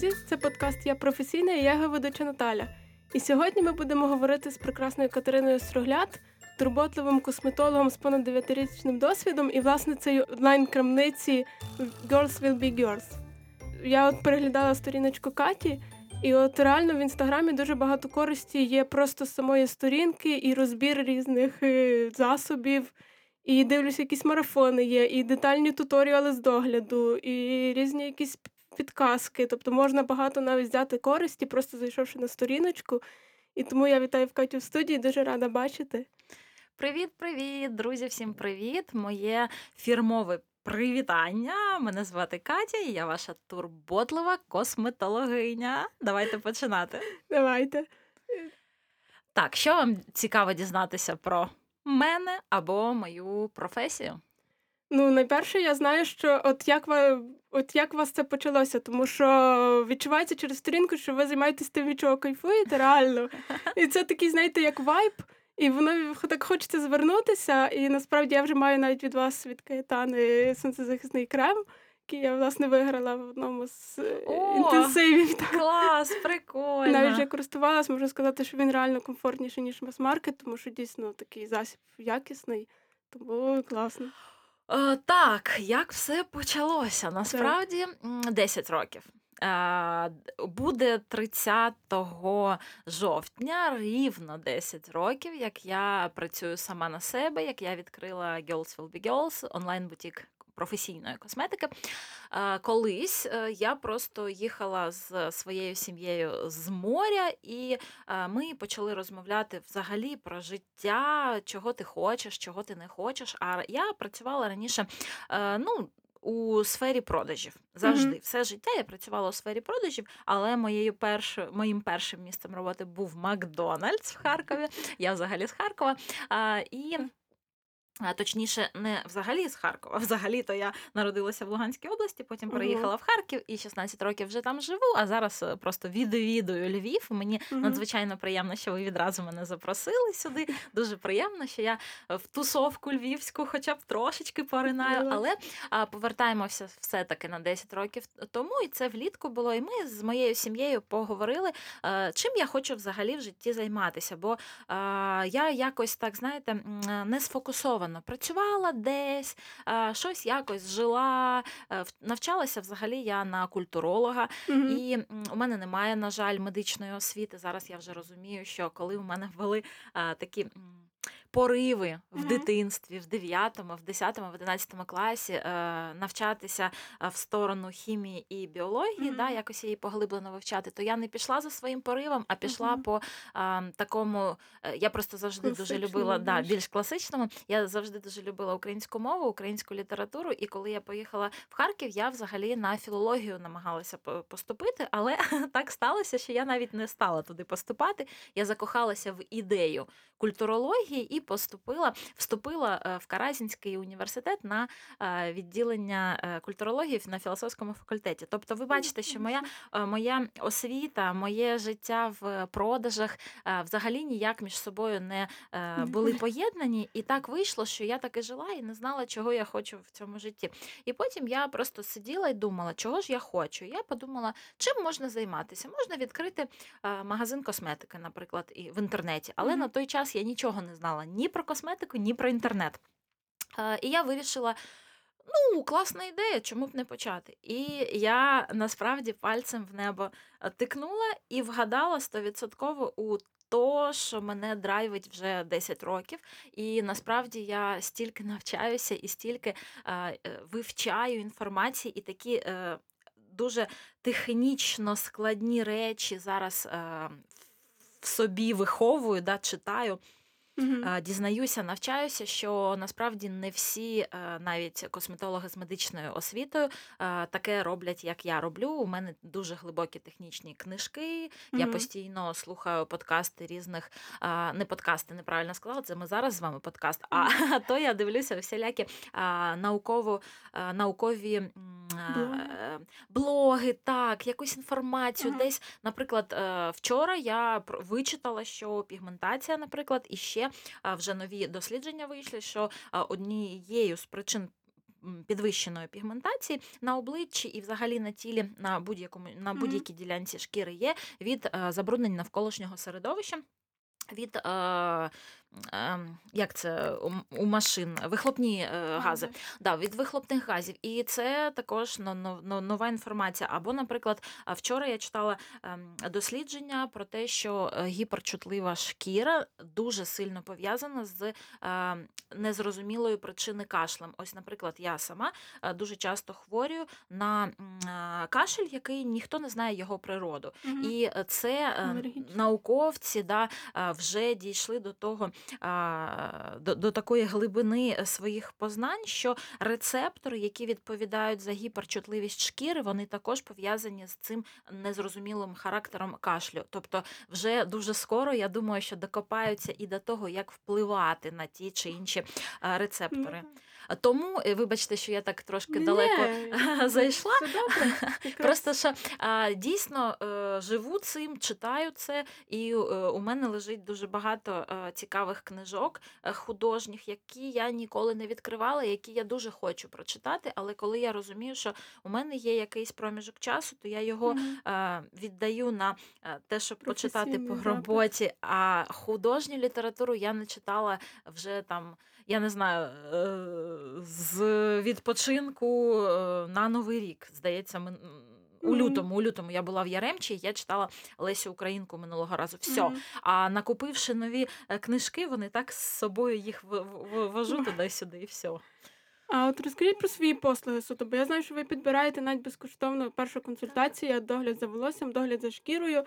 друзі! Це подкаст Я професійна і я його ведуча Наталя. І сьогодні ми будемо говорити з прекрасною Катериною Строгляд, турботливим косметологом з понад 9-річним досвідом і власницею онлайн-крамниці Girls Will Be Girls. Я от переглядала сторіночку Каті, і от реально в інстаграмі дуже багато користі є просто з самої сторінки і розбір різних е, засобів. І дивлюся, якісь марафони є, і детальні туторіали з догляду, і різні якісь підказки. Тобто можна багато навіть взяти користі, просто зайшовши на сторіночку. І тому я вітаю в Катю в студії, дуже рада бачити. Привіт, привіт, друзі! Всім привіт! Моє фірмове привітання. Мене звати Катя, і я ваша турботлива косметологиня. Давайте починати. Давайте. Так, що вам цікаво дізнатися про мене або мою професію? Ну, найперше, я знаю, що от як ви, от як у вас це почалося, тому що відчувається через сторінку, що ви займаєтесь тим, від чого кайфуєте, реально. І це такий, знаєте, як вайб, і воно так хочеться звернутися. І насправді я вже маю навіть від вас від Каєтани сонцезахисний крем, який я власне виграла в одному з е, О, інтенсивів. Клас, прикольно. Навіть вже користувалась, можу сказати, що він реально комфортніший, ніж мас-маркет, тому що дійсно такий засіб якісний, тому класно. Е, Так, як все почалося? Насправді м, 10 років. Е, Буде 30 жовтня, рівно 10 років, як я працюю сама на себе, як я відкрила Girls Will Be Girls, онлайн-бутік професійної косметики. Е, Колись е, я просто їхала з своєю сім'єю з моря, і е, ми почали розмовляти взагалі про життя, чого ти хочеш, чого ти не хочеш. А я працювала раніше. ну, у сфері продажів завжди Мгм. все життя я працювала у сфері продажів, але моєю першою моїм першим місцем роботи був Макдональдс в Харкові. Я взагалі з Харкова. А, і Точніше, не взагалі з Харкова. Взагалі-то я народилася в Луганській області, потім переїхала в Харків і 16 років вже там живу. А зараз е, просто відвідую Львів. Мені надзвичайно приємно, що ви відразу мене запросили сюди. Дуже приємно, що я в тусовку львівську, хоча б трошечки поринаю. Але повертаємося все-таки на 10 років тому, і це влітку було. І ми з моєю сім'єю поговорили, е, чим я хочу взагалі в житті займатися. Бо я якось так, знаєте, е, не працювала десь, щось якось жила, е, навчалася взагалі я на культуролога. Мгм. І у мене немає, на жаль, медичної освіти. Зараз я вже розумію, що коли в мене були такі. Пориви в дитинстві в 9, в 10, в 11 класі е, навчатися е, в сторону хімії і біології, да, якось її поглиблено вивчати, то я не пішла за своїм поривом, а пішла по такому. е, Я просто завжди дуже любила да, більш класичному. Я завжди дуже любила українську мову, українську літературу. І коли я поїхала в Харків, я взагалі на філологію намагалася поступити, але так сталося, що я навіть не стала туди поступати. Я закохалася в ідею культурології і поступила, вступила е, в Каразінський університет на е, відділення е, культурології на філософському факультеті. Тобто, ви бачите, що моя, е, моя освіта, моє життя в продажах е, взагалі ніяк між собою не е, були поєднані, і так вийшло, що я так і жила і не знала, чого я хочу в цьому житті. І потім я просто сиділа і думала, чого ж я хочу. Я подумала, чим можна займатися? Можна відкрити магазин косметики, наприклад, і в інтернеті. Але Мгм. на той час я нічого не знала ні про косметику, ні про інтернет. І я вирішила. Ну, класна ідея, чому б не почати? І я насправді пальцем в небо тикнула і вгадала стовідсотково у то, що мене драйвить вже 10 років. І насправді я стільки навчаюся і стільки е, е, вивчаю інформації, і такі е, дуже технічно складні речі зараз е, в собі виховую, да, читаю. Е, Дізнаюся, навчаюся, що насправді не всі, е, навіть косметологи з медичною освітою, е, таке роблять, як я роблю. У мене дуже глибокі технічні книжки. Я Мгм. постійно слухаю подкасти різних, не подкасти, неправильно сказала. Це ми зараз з вами подкаст. А то я дивлюся всілякі науково, наукові Блоги. блоги, так, якусь інформацію. Ага. Десь, наприклад, е, вчора я вичитала, що пігментація, наприклад, і ще вже нові дослідження вийшли, що однією з причин підвищеної пігментації на обличчі і взагалі на тілі на будь-якому на будь-якій ділянці шкіри є від забруднень навколишнього середовища. Від е, як це у, машин вихлопні е, гази. Да, від вихлопних газів. І це також но- но- но- нова інформація. Або, наприклад, вчора я читала ем, дослідження про те, що е, гіперчутлива шкіра дуже сильно пов'язана з е, незрозумілою причини кашлем. Ось, наприклад, я сама е, дуже часто хворію на е, кашель, який ніхто не знає його природу. Мгм. І е, це е, науковці да, е, вже дійшли до того, до, до такої глибини своїх познань, що рецептори, які відповідають за гіперчутливість шкіри, вони також пов'язані з цим незрозумілим характером кашлю. Тобто, вже дуже скоро я думаю, що докопаються і до того, як впливати на ті чи інші е, рецептори. Ну, Тому, е, вибачте, що я так трошки Ні, далеко ні, зайшла. добре. Просто що дійсно е, живу цим, читаю це, і е, у мене лежить дуже багато цікавих книжок художніх, які я ніколи не відкривала, які я дуже хочу прочитати. Але коли я розумію, що у мене є якийсь проміжок часу, то я його е, віддаю на те, щоб почитати по роботі. А художню літературу я не читала вже там. Я не знаю, е, з відпочинку е, на Новий рік. Здається, ми у лютому, у лютому я була в Яремчі, я читала Лесю Українку минулого разу. Все. Мгм. А накупивши нові е, книжки, вони так з собою їх вожу туди-сюди, і все. А от розкажіть про свої послуги суто, бо я знаю, що ви підбираєте навіть безкоштовно першу консультацію, догляд за волоссям, догляд за шкірою.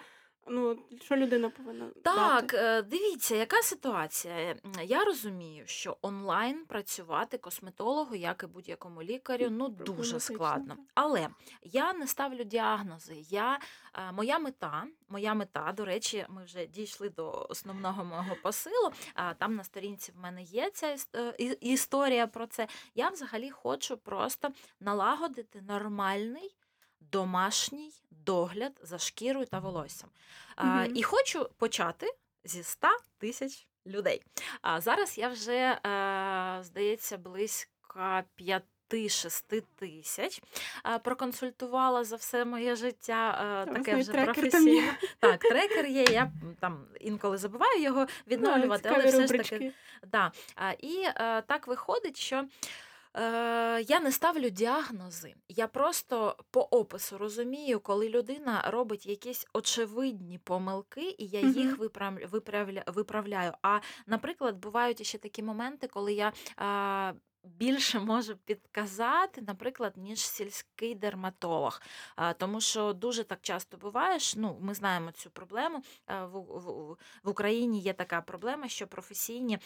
Ну, що людина повинна Так, дати? е, дивіться, яка ситуація. Я розумію, що онлайн працювати косметологу, як і будь-якому лікарю, ну дуже Проблематично, складно. так. Але я не ставлю діагнози. Я, е, моя мета, моя мета, до речі, ми вже дійшли до основного мого посилу. А там на сторінці в мене є ця іс- е, і- історія про це. Я взагалі хочу просто налагодити нормальний. Домашній догляд за шкірою та волоссям. А, І хочу почати зі 100 тисяч людей. А зараз я вже, е, здається, близько 5-6 тисяч е, проконсультувала за все моє життя. е, вас Таке вже трекер там професійне. Так, трекер є. Я там інколи забуваю його відновлювати, Ну, але все ж таки. Да. І е, так виходить, що е, я не ставлю діагнози. Я просто по опису розумію, коли людина робить якісь очевидні помилки, і я їх виправля- виправля- виправляю. А, наприклад, бувають ще такі моменти, коли я. А, Більше можу підказати, наприклад, ніж сільський дерматолог. Тому що дуже так часто буває, ж, ну, ми знаємо цю проблему. В, в, в Україні є така проблема, що професійні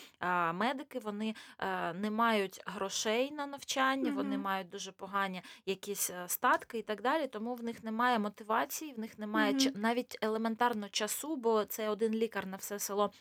медики вони не мають грошей на навчання, вони мають дуже погані якісь статки і так далі. Тому в них немає мотивації, в них немає Мгм. навіть елементарно часу, бо це один лікар на все село.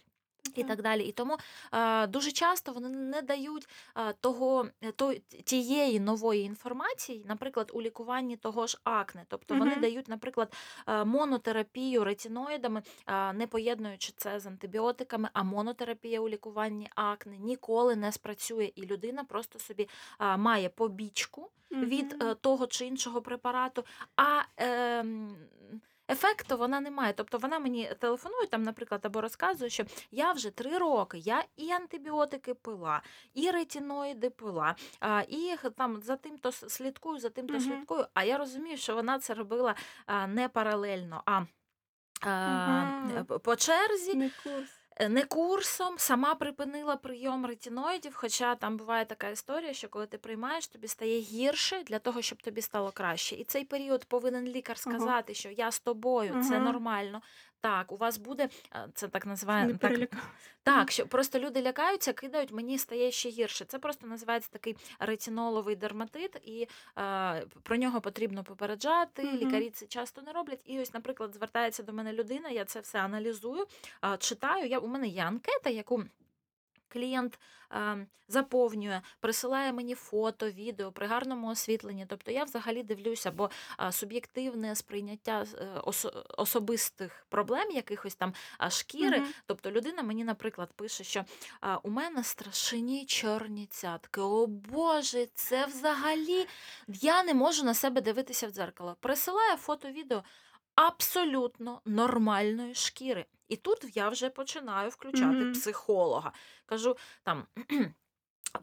І Так. далі. І тому е, дуже часто вони не дають е, того, е, то, тієї нової інформації, наприклад, у лікуванні того ж акне. Тобто вони дають, наприклад, е, монотерапію ретиноїдами, е, не поєднуючи це з антибіотиками, а монотерапія у лікуванні акне ніколи не спрацює, і людина просто собі е, має побічку від Мгм. е, того чи іншого препарату, а ем, ефекту вона не має. Тобто вона мені телефонує там, наприклад, або розказує, що я вже три роки, я і антибіотики пила, і ретіноїди пила, і там за тим то слідкую, за тим то угу. слідкую. А я розумію, що вона це робила не паралельно, а. угу. По черзі, Не курс. Е, не курсом, сама припинила прийом ретіноїдів, хоча там буває така історія, що коли ти приймаєш, тобі стає гірше для того, щоб тобі стало краще. І цей період повинен лікар сказати, що я з тобою, це нормально. Так, у вас буде е, це так Не так, так, що просто люди лякаються, кидають, мені стає ще гірше. Це просто називається такий ретиноловий дерматит, і е, про нього потрібно попереджати. Угу. Лікарі це часто не роблять. І ось, наприклад, звертається до мене людина, я це все аналізую, е, читаю. Я, у мене є анкета, яку клієнт е, заповнює, присилає мені фото, відео при гарному освітленні. Тобто я взагалі дивлюся, бо е, суб'єктивне сприйняття е, осо- особистих проблем, якихось там шкіри. Мгм. Тобто людина мені, наприклад, пише, що а, у мене страшні чорні цятки. О Боже, це взагалі я не можу на себе дивитися в дзеркало. Присилає фото, відео абсолютно нормальної шкіри. І тут я вже починаю включати Мгм. психолога. Кажу там.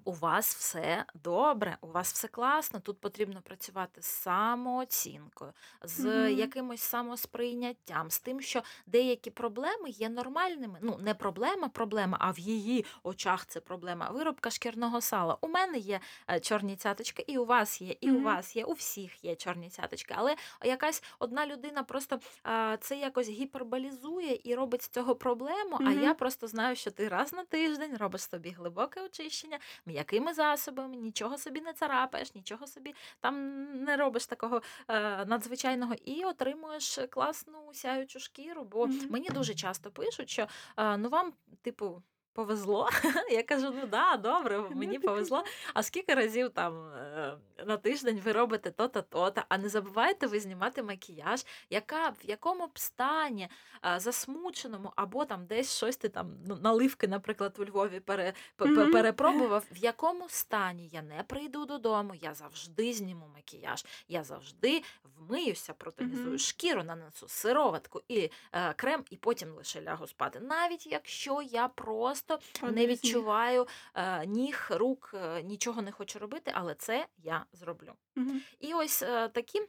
У вас все добре, у вас все класно. Тут потрібно працювати з самооцінкою, з Мгм. якимось самосприйняттям, з тим, що деякі проблеми є нормальними. Ну, не проблема, проблема, а в її очах це проблема. Виробка шкірного сала. У мене є е, чорні цяточки, і у вас є, і у вас є, у всіх є чорні цяточки. Але якась одна людина просто а, це якось гіперболізує і робить з цього проблему. А я просто знаю, що ти раз на тиждень робиш собі глибоке очищення м'якими засобами, нічого собі не царапаєш, нічого собі там не робиш такого е, надзвичайного і отримуєш класну сяючу шкіру. Бо Мгм. мені дуже часто пишуть, що е, ну вам, типу. Повезло. Я кажу, ну да, добре, мені повезло. А скільки разів там е, на тиждень ви робите то-то, то-то, а не забувайте ви знімати макіяж, яка в якому б стані е, засмученому, або там десь щось ти там ну, наливки, наприклад, у Львові пере, пе- пе- перепробував, в якому стані я не прийду додому, я завжди зніму макіяж, я завжди вмиюся, протонізую шкіру, нанесу сироватку і е, крем, і потім лише лягу спати. Навіть якщо я просто не Одне з відчуваю е, ніг, рук, е, нічого не хочу робити, але це я зроблю. Мгм. І ось е, такі.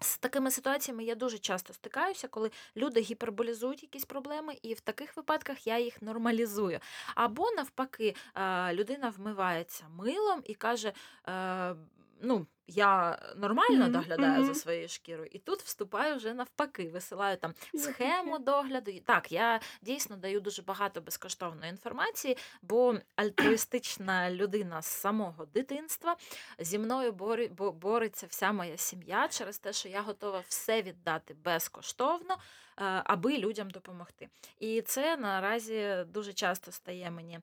З такими ситуаціями я дуже часто стикаюся, коли люди гіперболізують якісь проблеми, і в таких випадках я їх нормалізую. Або навпаки, е, людина вмивається милом і каже: е, ну, я нормально Мгм, доглядаю за своєю шкірою, і тут вступаю вже навпаки, висилаю там схему догляду. Так, я дійсно даю дуже багато безкоштовної інформації, бо альтруїстична людина з самого дитинства зі мною бори- бореться вся моя сім'я через те, що я готова все віддати безкоштовно, е, аби людям допомогти. І це наразі дуже часто стає мені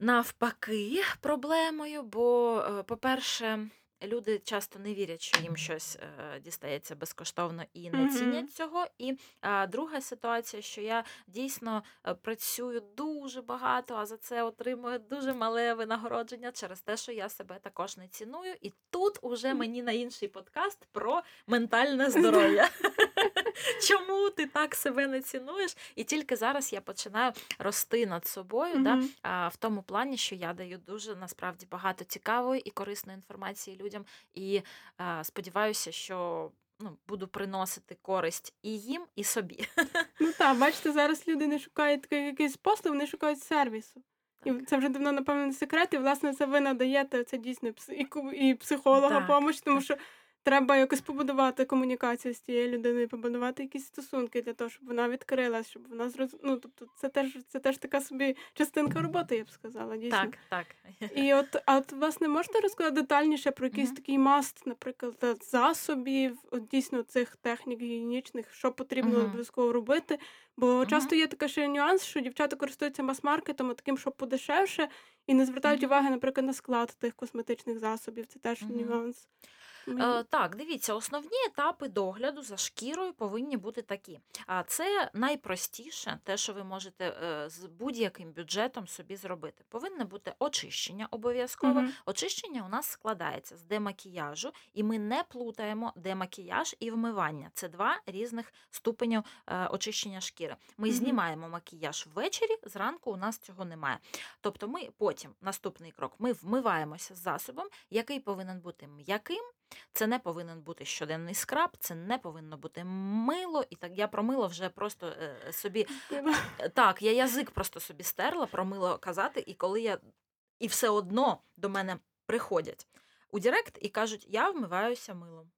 навпаки проблемою, бо, е, по-перше, люди часто не вірять, що їм щось е, дістається безкоштовно і не цінять цього. І а, друга ситуація, що я дійсно е, працюю дуже багато, а за це отримую дуже мале винагородження через те, що я себе також не ціную. І тут уже мені на інший подкаст про ментальне здоров'я. Чому ти так себе не цінуєш? І тільки зараз я починаю рости над собою, да, Мгм. а, в тому плані, що я даю дуже насправді багато цікавої і корисної інформації людям. І а, сподіваюся, що ну, буду приносити користь і їм, і собі. Ну так, бачите, зараз люди не шукають якийсь послуг, вони шукають сервісу. І це вже давно, напевно, не секрет, і власне це ви надаєте це дійсно і, психолога Так, допомогу, тому що треба якось побудувати комунікацію з тією людиною, побудувати якісь стосунки для того, щоб вона відкрилась, щоб вона зроз... Ну, тобто, це теж це теж така собі частинка роботи, я б сказала, дійсно. Так, так. І от, а от власне можете розказати детальніше про якийсь Мгм. такий маст, наприклад, засобів, от дійсно цих технік гігієнічних, що потрібно обов'язково робити. Бо Мгм. часто є така ще нюанс, що дівчата користуються мас-маркетом, таким, що подешевше, і не звертають уваги, наприклад, на склад тих косметичних засобів. Це теж нюанс. Е, так, дивіться, основні етапи догляду за шкірою повинні бути такі. А це найпростіше, те, що ви можете е, з будь-яким бюджетом собі зробити. Повинне бути очищення обов'язково. Мгм. Очищення у нас складається з демакіяжу, і ми не плутаємо демакіяж і вмивання. Це два різних ступеню е, очищення шкіри. Ми Мгм. знімаємо макіяж ввечері, зранку у нас цього немає. Тобто, ми потім наступний крок ми вмиваємося з засобом, який повинен бути м'яким. Це не повинен бути щоденний скраб, це не повинно бути мило. І так я про мило вже просто е, собі Е, Так, я язик просто собі стерла про мило казати, і коли я і все одно до мене приходять у Директ і кажуть, я вмиваюся милом.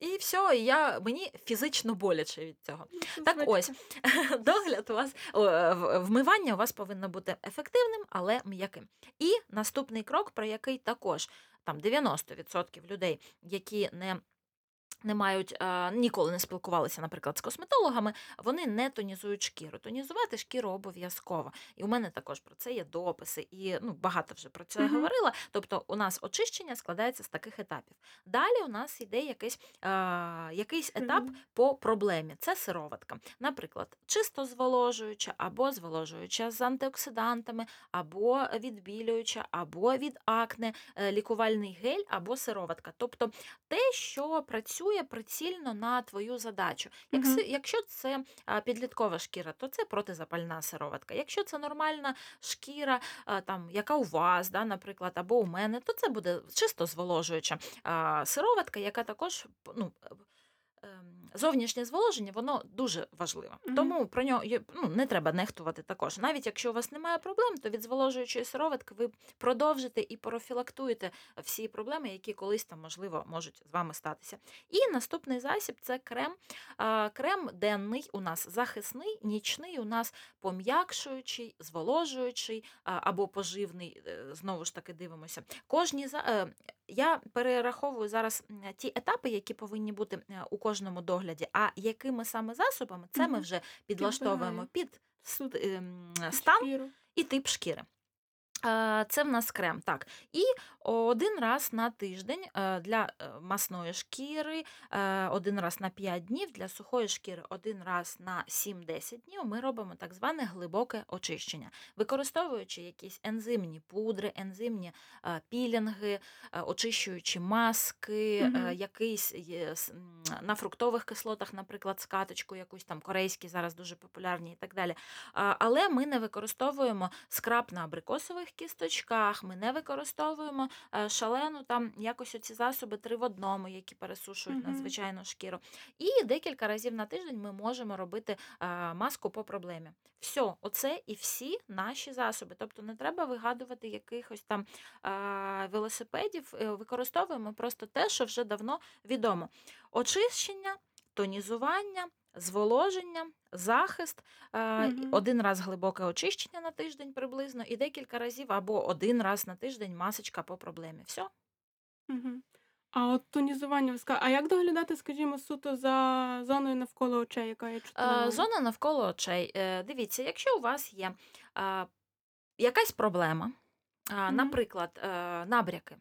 І все, і я мені фізично боляче від цього. Так ось догляд у вас е, вмивання у вас повинно бути ефективним, але м'яким. І наступний крок, про який також там 90% людей, які не не мають е, ніколи не спілкувалися, наприклад, з косметологами, вони не тонізують шкіру. Тонізувати шкіру обов'язково. І у мене також про це є дописи, і ну багато вже про це Мгм. говорила. Тобто, у нас очищення складається з таких етапів. Далі у нас йде якийсь, е, якийсь етап Мгм. по проблемі. Це сироватка. Наприклад, чисто зволожуюча або зволожуюча з антиоксидантами, або відбілююча, або від акне, е, лікувальний гель або сироватка. Тобто те, що працює прицільно на твою задачу. Як Мгм. си- Якщо це підліткова шкіра, то це протизапальна сироватка. Якщо це нормальна шкіра, там, яка у вас, да, наприклад, або у мене, то це буде чисто зволожуюча сироватка, яка також ну, зовнішнє зволоження, воно дуже важливе. Мгм. Тому про нього ну, не треба нехтувати також. Навіть якщо у вас немає проблем, то від зволожуючої сироватки ви продовжите і профілактуєте всі проблеми, які колись там, можливо, можуть з вами статися. І наступний засіб це крем. Крем денний у нас захисний, нічний у нас пом'якшуючий, зволожуючий або поживний. е, Знову ж таки дивимося. Кожні за е, я перераховую зараз ті етапи, які повинні бути е, у кожному догляді. А якими саме засобами, це ми вже підлаштовуємо під ем, стан і тип шкіри. Це в нас крем. Так. І один раз на тиждень е, для е, масної шкіри, е, один раз на 5 днів, для сухої шкіри один раз на 7-10 днів ми робимо так зване глибоке очищення, використовуючи якісь ензимні пудри, ензимні пілінги, очищуючі маски, е, якийсь на фруктових кислотах, наприклад, скаточку, якусь там корейські зараз дуже популярні і так далі. Але ми не використовуємо скраб на абрикосових кісточках, ми не використовуємо е, шалену там якось оці засоби три в одному, які пересушують Мгм. надзвичайно шкіру. І декілька разів на тиждень ми можемо робити е, маску по проблемі. Все, оце і всі наші засоби. Тобто не треба вигадувати якихось там е, велосипедів. Використовуємо просто те, що вже давно відомо. Очищення, тонізування, зволоження, захист, Мгм. один раз глибоке очищення на тиждень приблизно, і декілька разів або один раз на тиждень масочка по проблемі. Все. Мгм. А от тонізування ви А як доглядати, скажімо, суто за зоною навколо очей, яка є чутливою? Зона навколо очей. Е, Дивіться, якщо у вас є якась проблема, наприклад, е, набряки,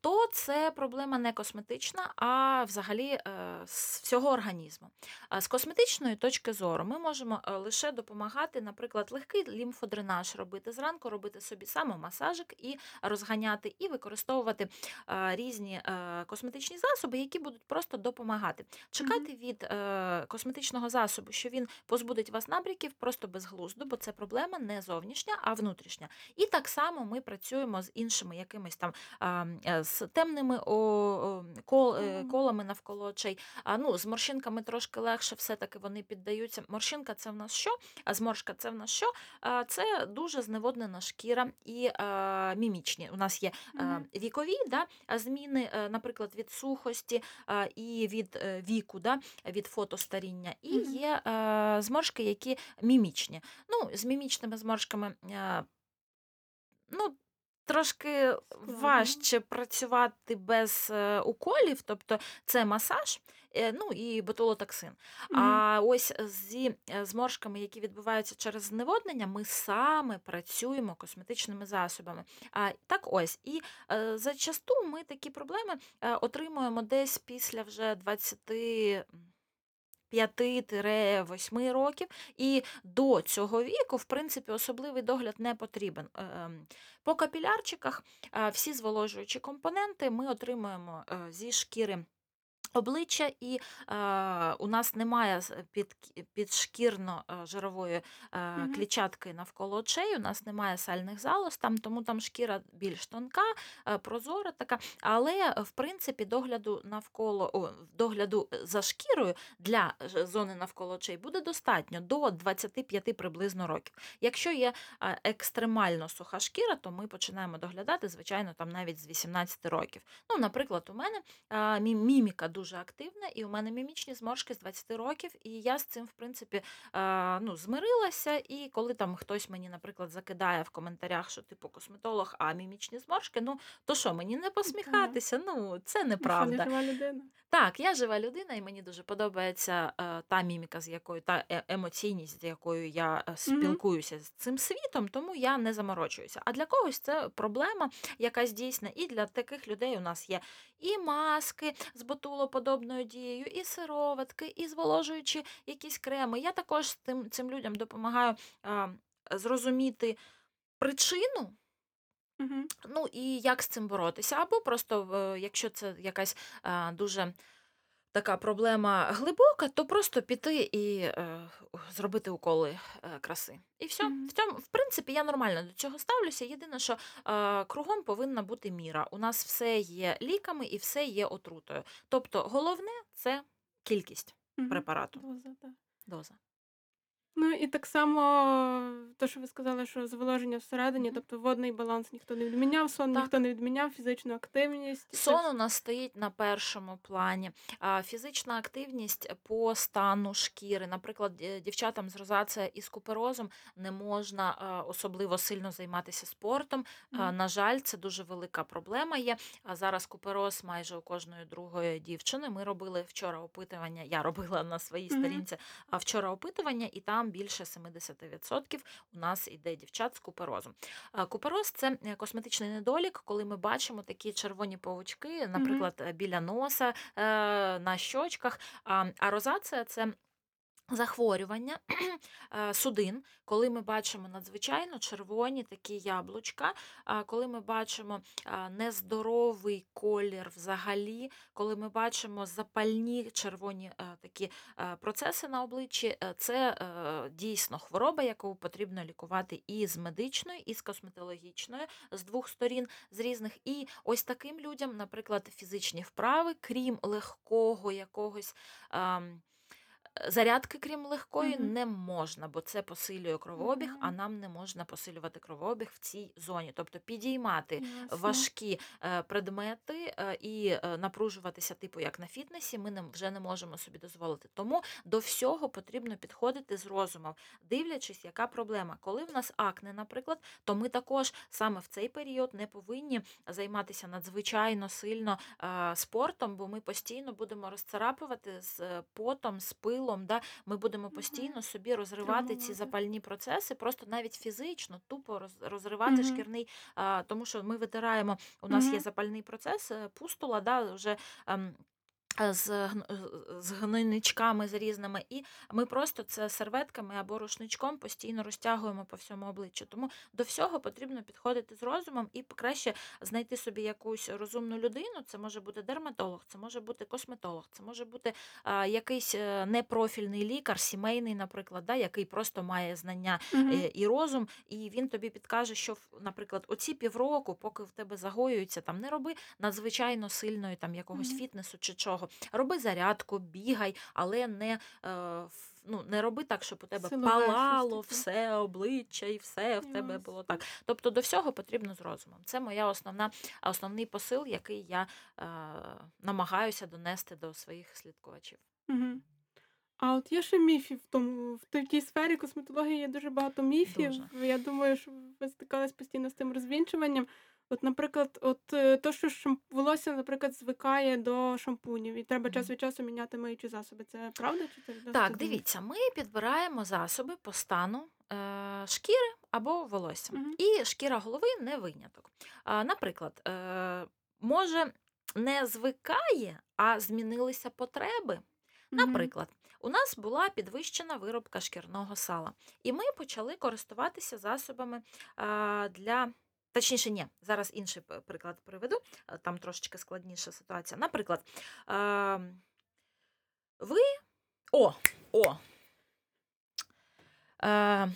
то це проблема не косметична, а взагалі е, з всього організму. З косметичної точки зору ми можемо е, лише допомагати, наприклад, легкий лімфодренаж робити зранку, робити собі самомасажик і розганяти, і використовувати е, різні е, косметичні засоби, які будуть просто допомагати. Чекати від е, косметичного засобу, що він позбудить вас набряків, просто безглуздо, бо це проблема не зовнішня, а внутрішня. І так само ми працюємо з іншими якимись там а, е, з темними е, колами навколо очей. А, ну, з морщинками трошки легше, все-таки вони піддаються. Морщинка це в нас що? А зморшка це в нас що? Це дуже зневоднена шкіра і мімічні. У нас є вікові да, зміни, е, наприклад, від сухості і від е, віку, да, від фотостаріння. І є е, зморшки, які мімічні. Ну, з мімічними зморшками. е, Ну, трошки важче працювати без е, уколів, тобто це масаж, е, ну і ботулотоксин. А ось зі е, зморшками, які відбуваються через зневоднення, ми саме працюємо косметичними засобами. А, так ось, і е, зачасту ми такі проблеми е, отримуємо десь після вже 20. 5-8 років, і до цього віку, в принципі, особливий догляд не потрібен. Е, ем, По капілярчиках е, всі зволожуючі компоненти ми отримуємо е, зі шкіри обличчя, і е, у нас немає під, підшкірно-жирової е, Мгм. клітчатки навколо очей, у нас немає сальних залоз, там, тому там шкіра більш тонка, е, прозора така. Але е, в принципі догляду навколо о, догляду за шкірою для зони навколо очей буде достатньо до 25 приблизно років. Якщо є е, екстремально суха шкіра, то ми починаємо доглядати, звичайно, там навіть з 18 років. Ну, наприклад, у мене е, мі- міміка дуже активна, і у мене мімічні зморшки з 20 років, і я з цим, в принципі, е, ну, змирилася. І коли там хтось мені, наприклад, закидає в коментарях, що типу косметолог, а мімічні зморшки, ну то що, мені не посміхатися? Ну, це Ну, що, неправда. не жива людина. Так, я жива людина, і мені дуже подобається е, та міміка, з якою та е- емоційність, з якою я спілкуюся з цим світом, тому я не заморочуюся. А для когось це проблема, якась дійсна. І для таких людей у нас є і маски з ботулоподобною дією, і сироватки, і зволожуючі якісь креми. Я також тим цим людям допомагаю е, зрозуміти причину. Угу. Ну і як з цим боротися? Або просто, якщо це якась е, дуже така проблема глибока, то просто піти і е, зробити уколи е, краси. І все. Мгм. В цьому, в принципі, я нормально до цього ставлюся. Єдине, що е, кругом повинна бути міра. У нас все є ліками і все є отрутою. Тобто, головне це кількість Мгм. препарату, Доза, так. доза. Ну і так само, те, що ви сказали, що зволоження всередині, тобто водний баланс ніхто не відміняв, сон Так. ніхто не відміняв, фізичну активність. Сон у нас стоїть на першому плані. А, Фізична активність по стану шкіри. Наприклад, ді- дівчатам з розація і з куперозом не можна а, особливо сильно займатися спортом. А, Мгм. На жаль, це дуже велика проблема є. А зараз купероз майже у кожної другої дівчини. Ми робили вчора опитування. Я робила на своїй Мгм. сторінці а вчора опитування, і там більше 70% у нас іде дівчат з куперозом. А, Купероз це е, косметичний недолік, коли ми бачимо такі червоні павучки, наприклад, е, біля носа, е, на щочках. А розація це. Захворювання е, судин, коли ми бачимо надзвичайно червоні такі яблучка, коли ми бачимо нездоровий колір взагалі, коли ми бачимо запальні червоні е, такі е, процеси на обличчі, це дійсно хвороба, яку потрібно лікувати і з медичної, і з косметологічної, з двох сторін, з різних. І ось таким людям, наприклад, фізичні вправи, крім легкого якогось. Зарядки, крім легкої, Мгм. не можна, бо це посилює кровообіг, а нам не можна посилювати кровообіг в цій зоні. Тобто підіймати Ясно. важкі е, предмети е, і е, напружуватися, типу як на фітнесі, ми не, вже не можемо собі дозволити. Тому до всього потрібно підходити з розумом, дивлячись, яка проблема. Коли в нас акне, наприклад, то ми також саме в цей період не повинні займатися надзвичайно сильно е, спортом, бо ми постійно будемо розцарапувати з е, потом, з пилом. Да? Ми будемо постійно собі розривати ці запальні процеси, просто навіть фізично, тупо роз- розривати шкірний, а, тому що ми витираємо, у нас є запальний процес, е, пустула, да, вже. Е, З, е, з гнойничками з різними, і ми просто це серветками або рушничком постійно розтягуємо по всьому обличчю. Тому до всього потрібно підходити з розумом і краще знайти собі якусь розумну людину. Це може бути дерматолог, це може бути косметолог, це може бути а, якийсь е, непрофільний лікар, сімейний, наприклад, да, який просто має знання е, і розум, і він тобі підкаже, що наприклад, оці півроку, поки в тебе загоюється, там не роби надзвичайно сильної там якогось Мгм. фітнесу чи чого. Роби зарядку, бігай, але не. Е, Ну, не роби так, щоб у тебе Силове палало все обличчя і все в тебе було так. Тобто до всього потрібно з розумом. Це моя основна, основний посил, який я е, намагаюся донести до своїх слідкувачів. Мгм. А от є ще міфів в тому, в тій сфері косметології є дуже багато міфів. Дуже. Я думаю, що ви стикались постійно з тим розвінчуванням. От, наприклад, от е, то, що волосся, наприклад, звикає до шампунів, і треба час від часу міняти миючі засоби. Це правда чи це Так, дивіться, ми підбираємо засоби по стану е, шкіри або волосся. Мгм. І шкіра голови не виняток. А, наприклад, е, може не звикає, а змінилися потреби. Наприклад, у нас була підвищена виробка шкірного сала, і ми почали користуватися засобами для. Точніше, ні, зараз інший приклад приведу, е, там трошечки складніша ситуація. Наприклад, е, ви. О, о, Е,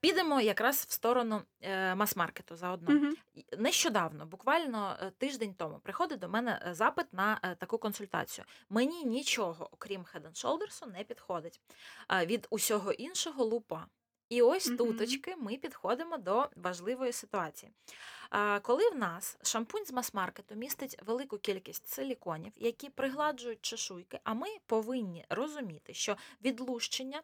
підемо якраз в сторону е, мас-маркету заодно. І Нещодавно, буквально е, тиждень тому, приходить до мене запит на таку консультацію. Мені нічого, окрім Head and Shoulders, не підходить. Від усього іншого лупа. І ось Мгм. туточки ми підходимо до важливої ситуації. Коли в нас шампунь з мас-маркету містить велику кількість силіконів, які пригладжують чешуйки, а ми повинні розуміти, що відлущення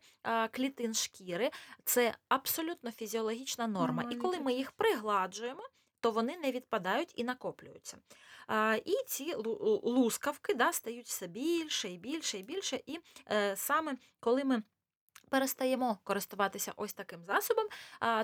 клітин шкіри це абсолютно фізіологічна норма. І коли ми їх пригладжуємо, то вони не відпадають і накоплюються. А, І ці лу- лу- лускавки да, стають все більше і більше і більше. І е, саме коли ми перестаємо користуватися ось таким засобом,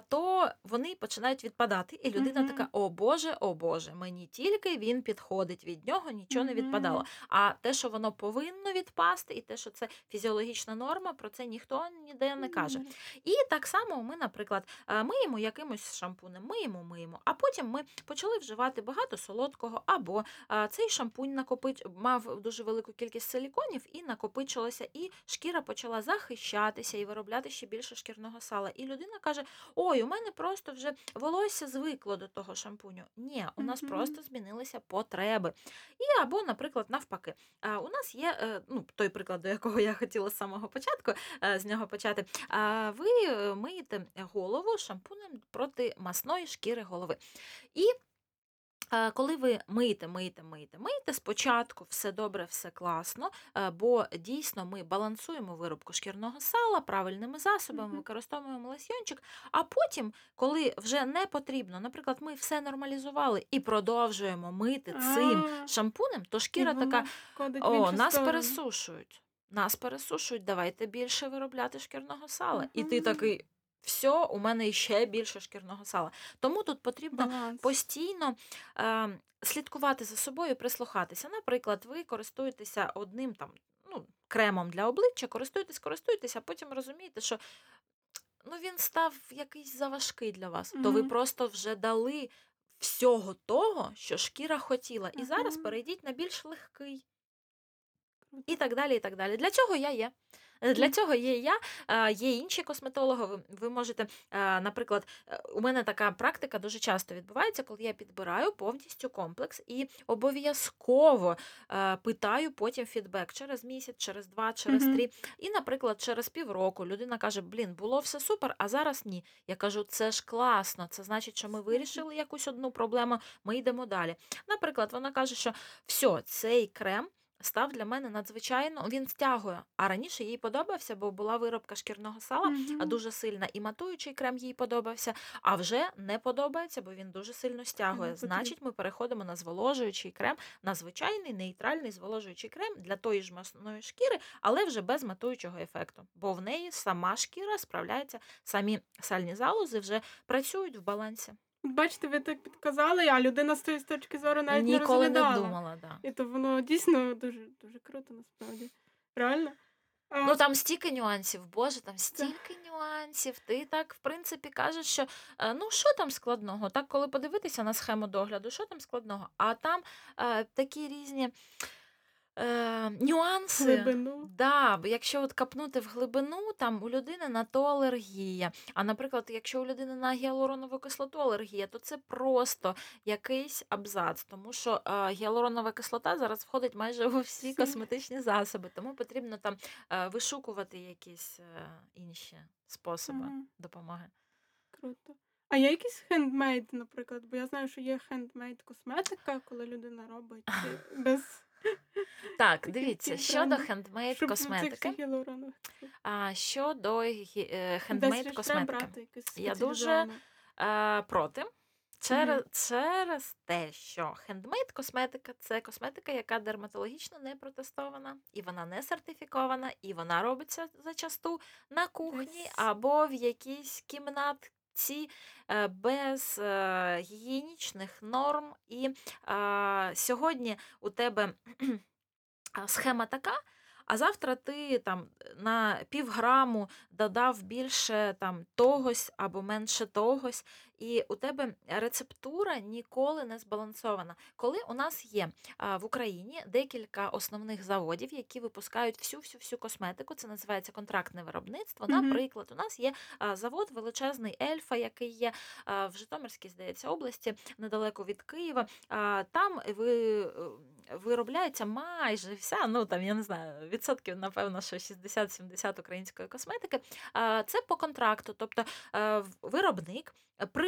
то вони починають відпадати. І людина Мгм. така: о Боже, о Боже, мені тільки він підходить, від нього нічого не відпадало. А те, що воно повинно відпасти, і те, що це фізіологічна норма, про це ніхто ніде не каже. Мгм. І так само ми, наприклад, миємо якимось шампунем, миємо, миємо, а потім ми почали вживати багато солодкого, або цей шампунь накопич... мав дуже велику кількість силіконів і накопичилося, і шкіра почала захищатися і виробляти ще більше шкірного сала. І людина каже: Ой, у мене просто вже волосся звикло до того шампуню. Ні, у нас Мгм. просто змінилися потреби. І або, наприклад, навпаки, у нас є е, ну, той приклад, до якого я хотіла з самого початку е, з нього почати. Ви е, миєте голову шампунем проти масної шкіри голови. І коли ви миєте, миєте, миєте, миєте, спочатку все добре, все класно, е, бо дійсно ми балансуємо виробку шкірного сала правильними засобами, використовуємо лосьйончик, а потім, коли вже не потрібно, наприклад, ми все нормалізували і продовжуємо мити цим шампунем, то шкіра така. О, нас пересушують. Нас пересушують, давайте більше виробляти шкірного сала. І ти такий, все, у мене ще більше шкірного сала. Тому тут потрібно Баланс. постійно е, слідкувати за собою, прислухатися. Наприклад, ви користуєтеся одним там ну, кремом для обличчя, користуєтесь, користуєтесь, а потім розумієте, що ну, він став якийсь заважкий для вас. То ви просто вже дали всього того, що шкіра хотіла. І зараз перейдіть на більш легкий. І так далі, і так далі. Для цього я є. Е, Для цього є я, є інші косметологи. Ви, ви можете, наприклад, е, у мене така практика дуже часто відбувається, коли я підбираю повністю комплекс і обов'язково е, питаю потім фідбек через місяць, через два, через три. І, наприклад, через півроку людина каже: Блін, було все супер, а зараз ні. Я кажу, це ж класно. Це значить, що ми вирішили якусь одну проблему, ми йдемо далі. Наприклад, вона каже, що все, цей крем став для мене надзвичайно, він стягує. А раніше їй подобався, бо була виробка шкірного сала, а дуже сильна, і матуючий крем їй подобався, а вже не подобається, бо він дуже сильно стягує. Не потрібно. Значить, ми переходимо на зволожуючий крем, на звичайний нейтральний зволожуючий крем для тої ж масної шкіри, але вже без матуючого ефекту. Бо в неї сама шкіра справляється, самі сальні залози вже працюють в балансі. Бачите, ви так підказали, а людина з тої точки зору навіть Ніколи не не розглядала. думала, да. І то воно дійсно дуже, дуже круто насправді. Реально. А, Ну там стільки нюансів, боже, там стільки нюансів. Ти так, в принципі, кажеш, що е, ну що там складного? Так, коли подивитися на схему догляду, що там складного? А там е, такі різні е, нюанси. глибину. Да, бо якщо от капнути в глибину, там у людини на то алергія. А наприклад, якщо у людини на гіалуронову кислоту алергія, то це просто якийсь абзац, тому що е, гіалуронова кислота зараз входить майже у всі косметичні засоби, тому потрібно там е, вишукувати якісь е, інші способи Мгм. допомоги. Круто. А є якийсь хендмейд, наприклад, бо я знаю, що є хендмейд косметика, коли людина робить без Так, дивіться, щодо хендмейд косметики, а щодо е, хендмейд косметики. Я дуже. Е, проти. Через, через те, що хендмейд косметика це косметика, яка дерматологічно не протестована, і вона не сертифікована, і вона робиться зачасту на кухні або в якійсь кімнатці е, без е, гігієнічних норм. І сьогодні у тебе схема така. А завтра ти там на півграму додав більше там тогось або менше тогось, і у тебе рецептура ніколи не збалансована. Коли у нас є в Україні декілька основних заводів, які випускають всю всю всю косметику, це називається контрактне виробництво. Наприклад, у нас є завод величезний Ельфа, який є в Житомирській, здається, області, недалеко від Києва. Там ви. е, Виробляється майже вся, ну там я не знаю, відсотків, напевно, що 60-70 української косметики. Це по контракту. Тобто виробник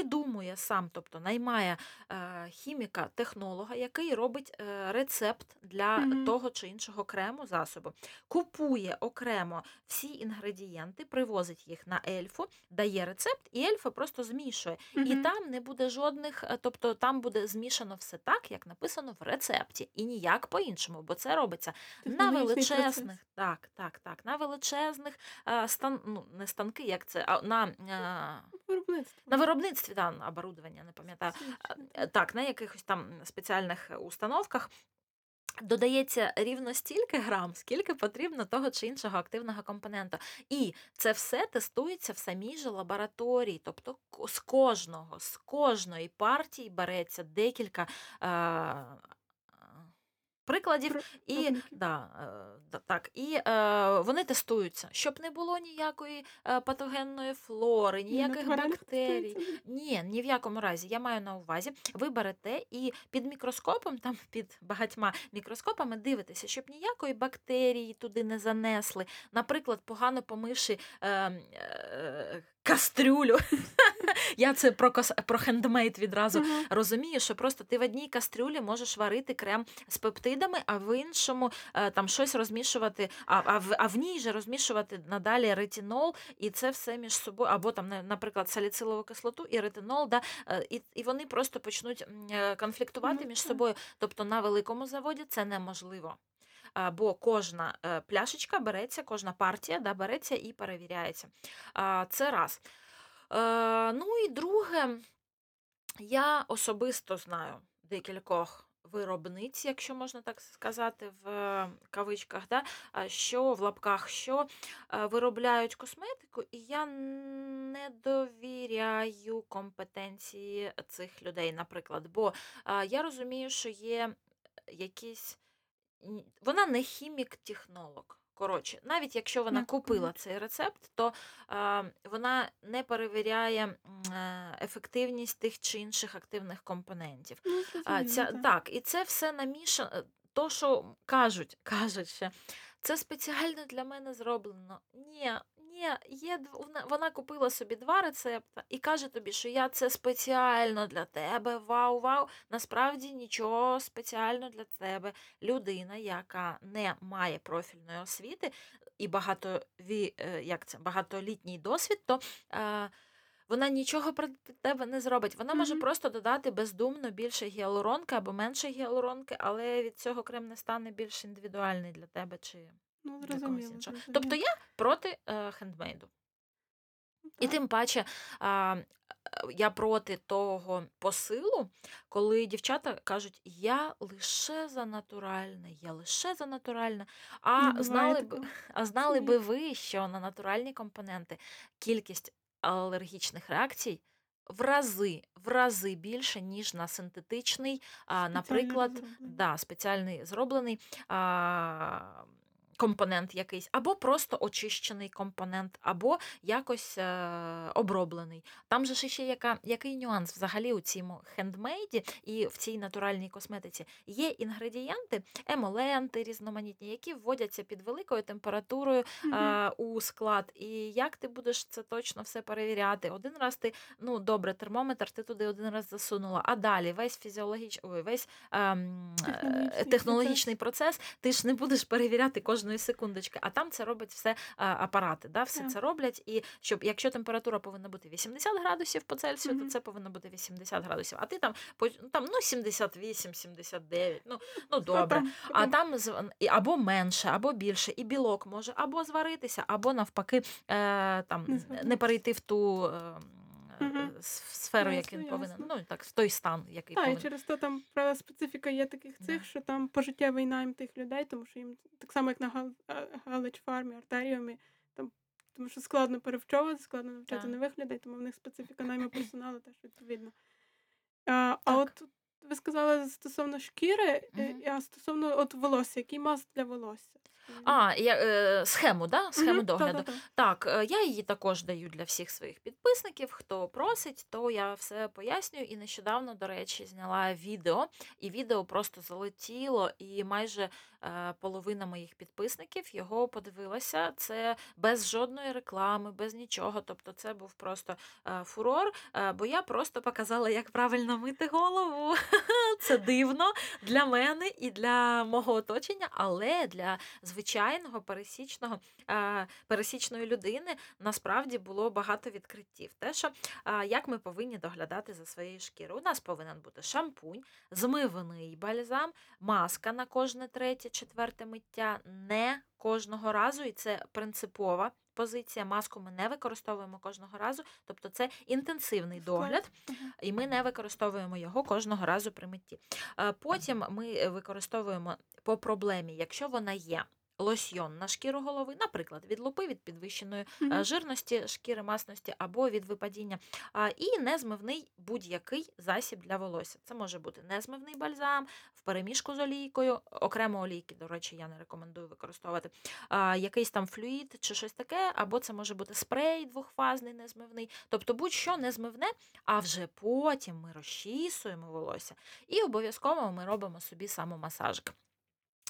придумує сам, тобто наймає е, хіміка, технолога, який робить е, рецепт для Мгм. того чи іншого крему засобу, купує окремо всі інгредієнти, привозить їх на ельфу, дає рецепт, і ельфа просто змішує. І там не буде жодних, е, тобто там буде змішано все так, як написано в рецепті, і ніяк по-іншому, бо це робиться на Технологічний процес. величезних, так, так, так, на величезних е, стан, ну не станки, як це, а на, е, Виробництво. на виробництві да, на оборудовання, не пам'ятаю. Так. На якихось там спеціальних установках. Додається рівно стільки грам, скільки потрібно того чи іншого активного компоненту. І це все тестується в самій же лабораторії. Тобто з кожного, з кожної партії береться декілька е, прикладів, і, да, е, так, і е, вони тестуються, щоб не було ніякої е, патогенної флори, ніяких бактерій. Ні, ні в якому разі. Я маю на увазі, ви берете і під мікроскопом, там під багатьма мікроскопами дивитеся, щоб ніякої бактерії туди не занесли. Наприклад, погано помивши е, е, кастрюлю. Я це про, кос- про хендмейд відразу Мгм. розумію, що просто ти в одній кастрюлі можеш варити крем з пептидами, а в іншому е, там щось розмішувати, а, а, в, а в ній же розмішувати надалі ретинол, і це все між собою, або там, наприклад, саліцилову кислоту і ретинол, да, е, і, і вони просто почнуть е, конфліктувати Ну, між собою. Тобто на великому заводі це неможливо. Бо кожна е, пляшечка береться, кожна партія да, береться і перевіряється. Це раз. Е, Ну і друге, я особисто знаю декількох виробниць, якщо можна так сказати, в е, кавичках, да, що в лапках, що виробляють косметику, і я не довіряю компетенції цих людей, наприклад. Бо я розумію, що є якісь. Вона не хімік-технолог. Коротше, навіть якщо вона купила цей рецепт, то е, вона не перевіряє е, ефективність тих чи інших активних компонентів. Ну, ця, так. так, і це все намішано. То, що кажуть, кажуть ще, це спеціально для мене зроблено. Ні, ні, є вона, вона купила собі два рецепти і каже тобі, що я це спеціально для тебе. Вау, вау. Насправді нічого спеціально для тебе. Людина, яка не має профільної освіти і багатові, е, як це, багатолітній досвід, то. Е, вона нічого про тебе не зробить. Вона може Мгм. просто додати бездумно більше гіалуронки або менше гіалуронки, але від цього крем не стане більш індивідуальний для тебе чи Ну, зрозуміло. зрозуміло. Тобто я проти е, хендмейду. І тим паче е, я проти того посилу, коли дівчата кажуть, я лише за натуральне, я лише за натуральне. А буває знали б, а знали би ви, що на натуральні компоненти кількість алергічних реакцій в рази, в рази більше, ніж на синтетичний, а, Спеціально наприклад, розроблений. да, спеціальний зроблений а, компонент якийсь, або просто очищений компонент, або якось е, оброблений. Там же ще яка, який нюанс взагалі у цьому хендмейді і в цій натуральній косметиці є інгредієнти, емоленти різноманітні, які вводяться під великою температурою а, у склад. І як ти будеш це точно все перевіряти? Один раз ти, ну добре, термометр ти туди один раз засунула, а далі весь фізіологічний, ой, весь ем, е, Технологічний технологічний процес, ти ж не будеш перевіряти кожної секундочки, а там це робить все а, апарати. Да? Все Так. це роблять. І щоб якщо температура повинна бути 80 градусів по Цельсію, Мгм. то це повинно бути 80 градусів. А ти там ну, там ну 78, 79, ну, ну добре. А там або менше, або більше, і білок може або зваритися, або навпаки е, там Не не перейти в ту е, с- сферу, як Ясно, він повинен. Ну так, в той стан, який Так, і через то там правда специфіка є таких Да. цих, що там пожиттєвий найм тих людей, тому що їм так само, як на гал... галич фармі, артеріумі, там тому що складно перевчовувати, складно навчати Так. нових людей, тому в них специфіка найму персоналу теж відповідно. А, а от ви сказали стосовно шкіри, е, Мгм. а стосовно от волосся, який маск для волосся? А, я, е, схему, да? схему Мгм, догляду. та-та-та. Так, е, я її також даю для всіх своїх підписників. Хто просить, то я все пояснюю. І нещодавно, до речі, зняла відео, і відео просто залетіло, і майже е, половина моїх підписників його подивилася. Це без жодної реклами, без нічого. Тобто, це був просто е, фурор. е, бо я просто показала, як правильно мити голову. Це дивно для мене і для мого оточення, але для звичайного пересічного е, пересічної людини насправді було багато відкриттів. Те, що е, як ми повинні доглядати за своєю шкірою. У нас повинен бути шампунь, змиваний бальзам, маска на кожне третє, четверте миття, не кожного разу, і це принципова. Позиція маску ми не використовуємо кожного разу, тобто це інтенсивний догляд, і ми не використовуємо його кожного разу при митті. Е, Потім ми використовуємо по проблемі, якщо вона є. Лосьйон на шкіру голови, наприклад, від лупи, від підвищеної е, жирності, шкіри масності або від випадіння. І незмивний будь-який засіб для волосся. Це може бути незмивний бальзам в переміжку з олійкою, окремо олійки, до речі, я не рекомендую використовувати. Якийсь там флюїд чи щось таке, або це може бути спрей двохфазний незмивний. Тобто будь-що незмивне, а вже потім ми розчісуємо волосся і обов'язково ми робимо собі самомасажик.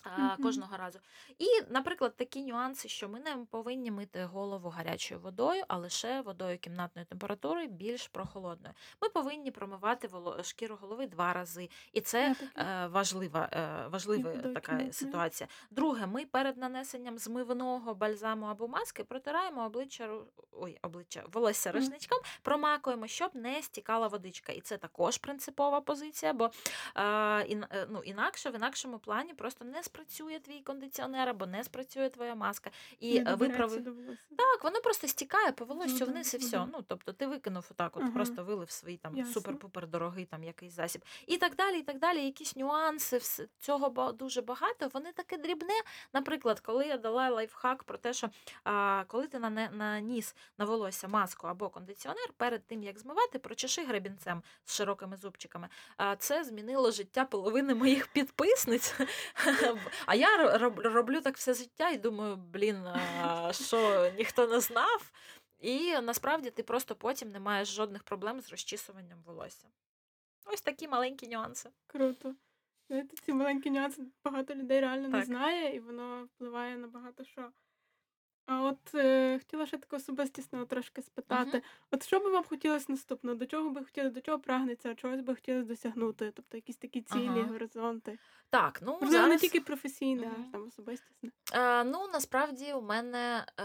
А. Кожного разу. І, наприклад, такі нюанси, що ми не повинні мити голову гарячою водою, а лише водою кімнатної температури, більш прохолодною. Ми повинні промивати воло- шкіру голови два рази. І це е, важлива, е, важлива така ситуація. Друге, ми перед нанесенням змивного бальзаму або маски протираємо обличчя, ой, обличчя волосся рушничком, промакуємо, щоб не стікала водичка. І це також принципова позиція, бо е, е, ну, інакше в інакшому плані просто не спрацює твій кондиціонер або не спрацює твоя маска. І е, виправи. Так, воно просто стікає по волоссю Ну да, вниз і все. Ну, тобто ти викинув отак, от Ага. просто вилив свій там супер-пупер дорогий там якийсь засіб. І так далі, і так далі. Якісь нюанси, цього дуже багато. Вони таке дрібне. Наприклад, коли я дала лайфхак про те, що а, коли ти нане- наніс на волосся маску або кондиціонер, перед тим як змивати, прочеши гребінцем з широкими зубчиками. А, це змінило життя половини моїх підписниць. А я роб- роблю так все життя і думаю, блін, що ніхто не знав. І насправді ти просто потім не маєш жодних проблем з розчісуванням волосся. Ось такі маленькі нюанси. Круто. Знаєте, ці маленькі нюанси багато людей реально не знає, і воно впливає на багато що. А от е, хотіла ще таке особистісного трошки спитати. От що би вам хотілося наступно? До чого би хотіли, до чого прагнеться, чогось би хотіли досягнути? Тобто якісь такі цілі, Ага. горизонти. Так, ну Можливо, не зараз... тільки професійне, Мгм. а там особистісне. Е, ну, насправді у мене е,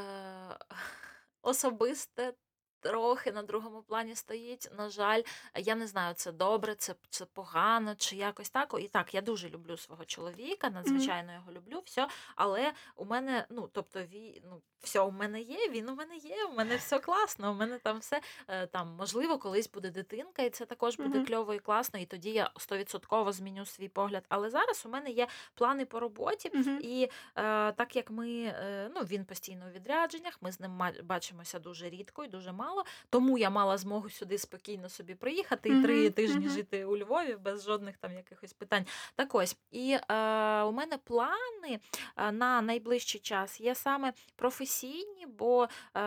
особисте трохи на другому плані стоїть. На жаль, я не знаю, це добре, це, це погано, чи якось так. І так, я дуже люблю свого чоловіка, надзвичайно його люблю, все. Але у мене, ну, тобто, ві, ну, все у мене є, він у мене є, у мене все класно, у мене там все е, там, можливо, колись буде дитинка, і це також буде кльово і класно, і тоді я стовідсотково зміню свій погляд. Але зараз у мене є плани по роботі, і е, так як ми, е, ну він постійно у відрядженнях, ми з ним бачимося дуже рідко і дуже мало. Тому я мала змогу сюди спокійно собі приїхати і три тижні жити у Львові без жодних там якихось питань. Так ось, і е, у мене плани е, на найближчий час є саме професійні, бо е,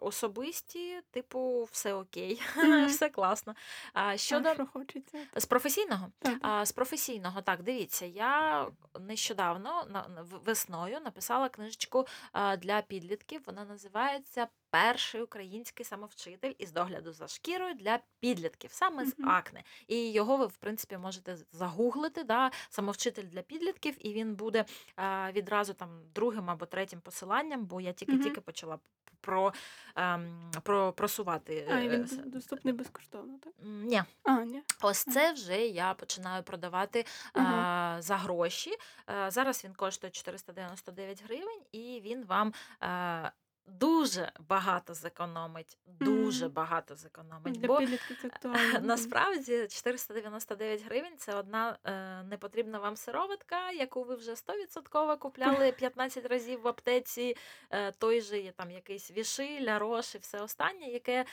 особисті, типу, все окей, все класно. А щодо А що хочеться? з професійного. Так. А, з професійного, так, дивіться, я нещодавно весною написала книжечку для підлітків. Вона називається Перший український самовчитель із догляду за шкірою для підлітків, саме з акне. І його ви, в принципі, можете загуглити, да, самовчитель для підлітків, і він буде а, відразу там другим або третім посиланням, бо я тільки-тільки почала про, ем, про просувати. А, і е, він доступний безкоштовно, так? Ні, А, ні. Ось це вже я починаю продавати а, за гроші. А, зараз він коштує 499 гривень, і він вам. А, дуже багато зекономить. Дуже багато зекономить. Для Бо мгм. насправді 499 гривень це одна е, непотрібна вам сироватка, яку ви вже 100% купляли 15 разів в аптеці. Е, той же є там якийсь віши, лярош і все останнє, яке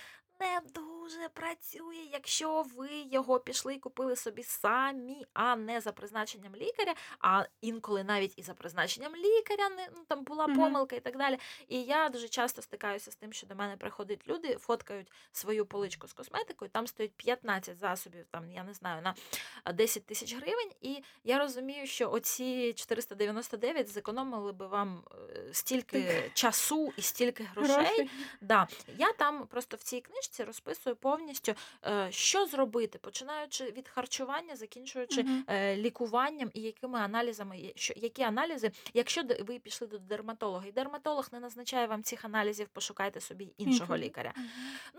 не дуже працює, якщо ви його пішли і купили собі самі, а не за призначенням лікаря, а інколи навіть і за призначенням лікаря не ну там була помилка і так далі. І я дуже часто стикаюся з тим, що до мене приходять люди, фоткають свою поличку з косметикою, там стоїть 15 засобів, там я не знаю, на 10 тисяч гривень. І я розумію, що оці 499 зекономили би вам е, стільки часу і стільки грошей. Грошей. Да. Я там просто в цій книжці розписую повністю, е, що зробити, починаючи від харчування, закінчуючи е, лікуванням і якими аналізами, які аналізи, якщо ви пішли до дерматолога, і дерматолог не назначає вам цих аналізів, пошукайте собі іншого Іншого. лікаря.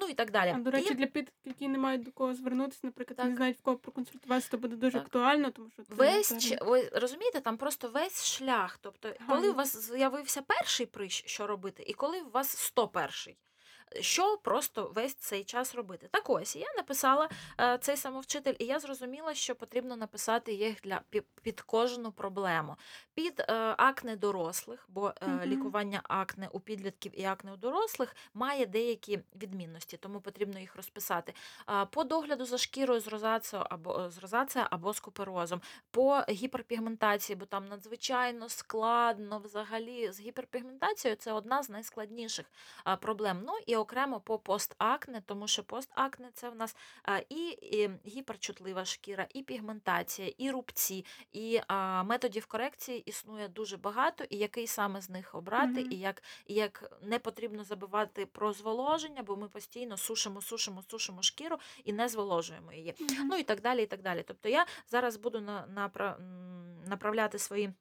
Ну і так далі. А до речі, і для підлітків, які не мають до кого звернутися, наприклад, не знають в кого проконсультуватися, то буде дуже Так. актуально, тому що це весь ч- ви розумієте, там просто весь шлях. Тобто, коли у вас з'явився перший прищ, що робити, і коли у вас 101 що просто весь цей час робити. Так ось я написала е, цей самовчитель, і я зрозуміла, що потрібно написати їх для під кожну проблему. Під е, акне дорослих, бо е, лікування акне у підлітків і акне у дорослих має деякі відмінності, тому потрібно їх розписати. По догляду за шкірою з розацією або з розацією або з куперозом, по гіперпігментації, бо там надзвичайно складно взагалі з гіперпігментацією це одна з найскладніших проблем. Ну і окремо по постакне, тому що постакне це в нас і, гіперчутлива шкіра, і пігментація, і рубці, і методів корекції існує дуже багато, і який саме з них обрати, Мгм. і як, і як не потрібно забувати про зволоження, бо ми постійно сушимо, сушимо, сушимо шкіру і не зволожуємо її. Мгм. Ну і так далі. і так далі. Тобто я зараз буду на, м, направляти свої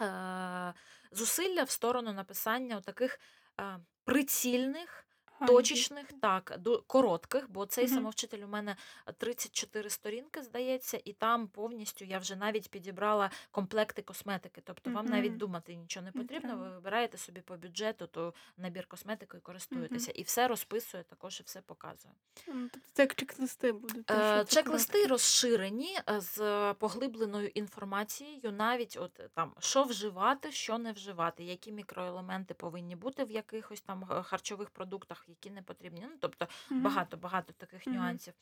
е, зусилля в сторону написання таких е, прицільних. Точечних, так, до коротких, бо цей Мгм. самовчитель у мене 34 сторінки, здається, і там повністю я вже навіть підібрала комплекти косметики. Тобто вам навіть думати нічого не Не потрібно. Ви вибираєте собі по бюджету то набір косметики і користуєтеся. І все розписує, також і все показує. Ну, Тобто це як чек-листи будуть. Е, Чек-листи розширені е, з поглибленою інформацією, навіть от е, там що вживати, що не вживати, які мікроелементи повинні бути в якихось там харчових продуктах, які не потрібні. Ну тобто багато багато таких нюансів.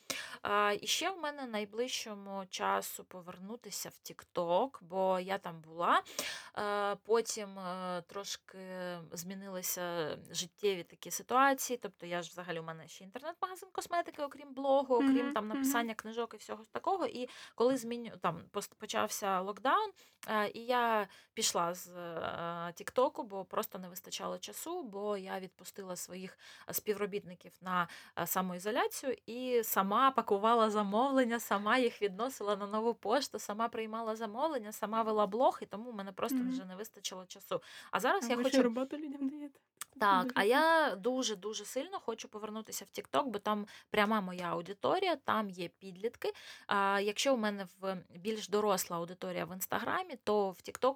А, і ще в мене найближчому часу повернутися в TikTok, бо я там була. Потім трошки змінилися життєві такі ситуації. Тобто я ж взагалі у мене ще інтернет-магазин косметики, окрім блогу, окрім там написання книжок і всього такого. І коли зміню там почався локдаун, і я пішла з Тіктоку, бо просто не вистачало часу, бо я відпустила своїх співробітників на самоізоляцію і сама пакувала замовлення, сама їх відносила на нову пошту, сама приймала замовлення, сама вела блог, і тому в мене просто Мгм. вже не вистачило часу. А зараз А я ви хочу. роботу людям даєте? Так, а я дуже дуже сильно хочу повернутися в TikTok, бо там пряма моя аудиторія, там є підлітки. А якщо у мене в більш доросла аудиторія в інстаграмі, то в TikTok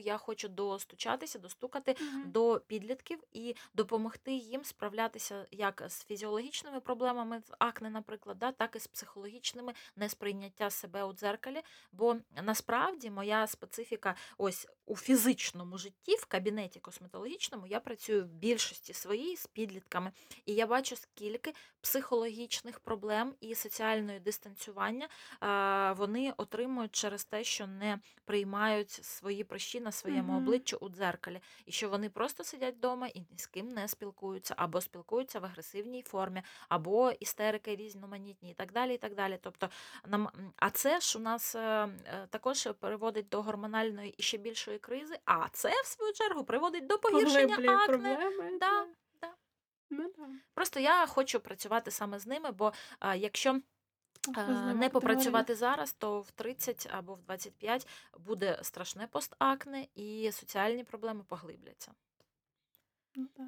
я хочу достучатися, достукати Мгм. до підлітків і допомогти їм справлятися як з фізіологічними проблемами акне, наприклад, да, так і з психологічними несприйняття себе у дзеркалі. Бо насправді моя специфіка ось у фізичному житті, в кабінеті косметологічному, я працюю в більшості своїй з підлітками, і я бачу, скільки психологічних проблем і соціальної дистанціювання вони отримують через те, що не приймають свої прищі на своєму Мгм. обличчю у дзеркалі, і що вони просто сидять вдома і ні з ким не спілкуються, або спілкуються в агресивній формі, або істерики різноманітні, і так далі. і так далі. Тобто, нам, а це ж у нас е, е, також приводить до гормональної і ще більшої кризи, а це, в свою чергу, приводить до погіршення Поглиблює акне. проблеми. Да, да. Ну, так. Просто я хочу працювати саме з ними, бо а, якщо не попрацювати зараз, то в 30 або в 25 буде страшне постакне і соціальні проблеми поглибляться. Ну, так.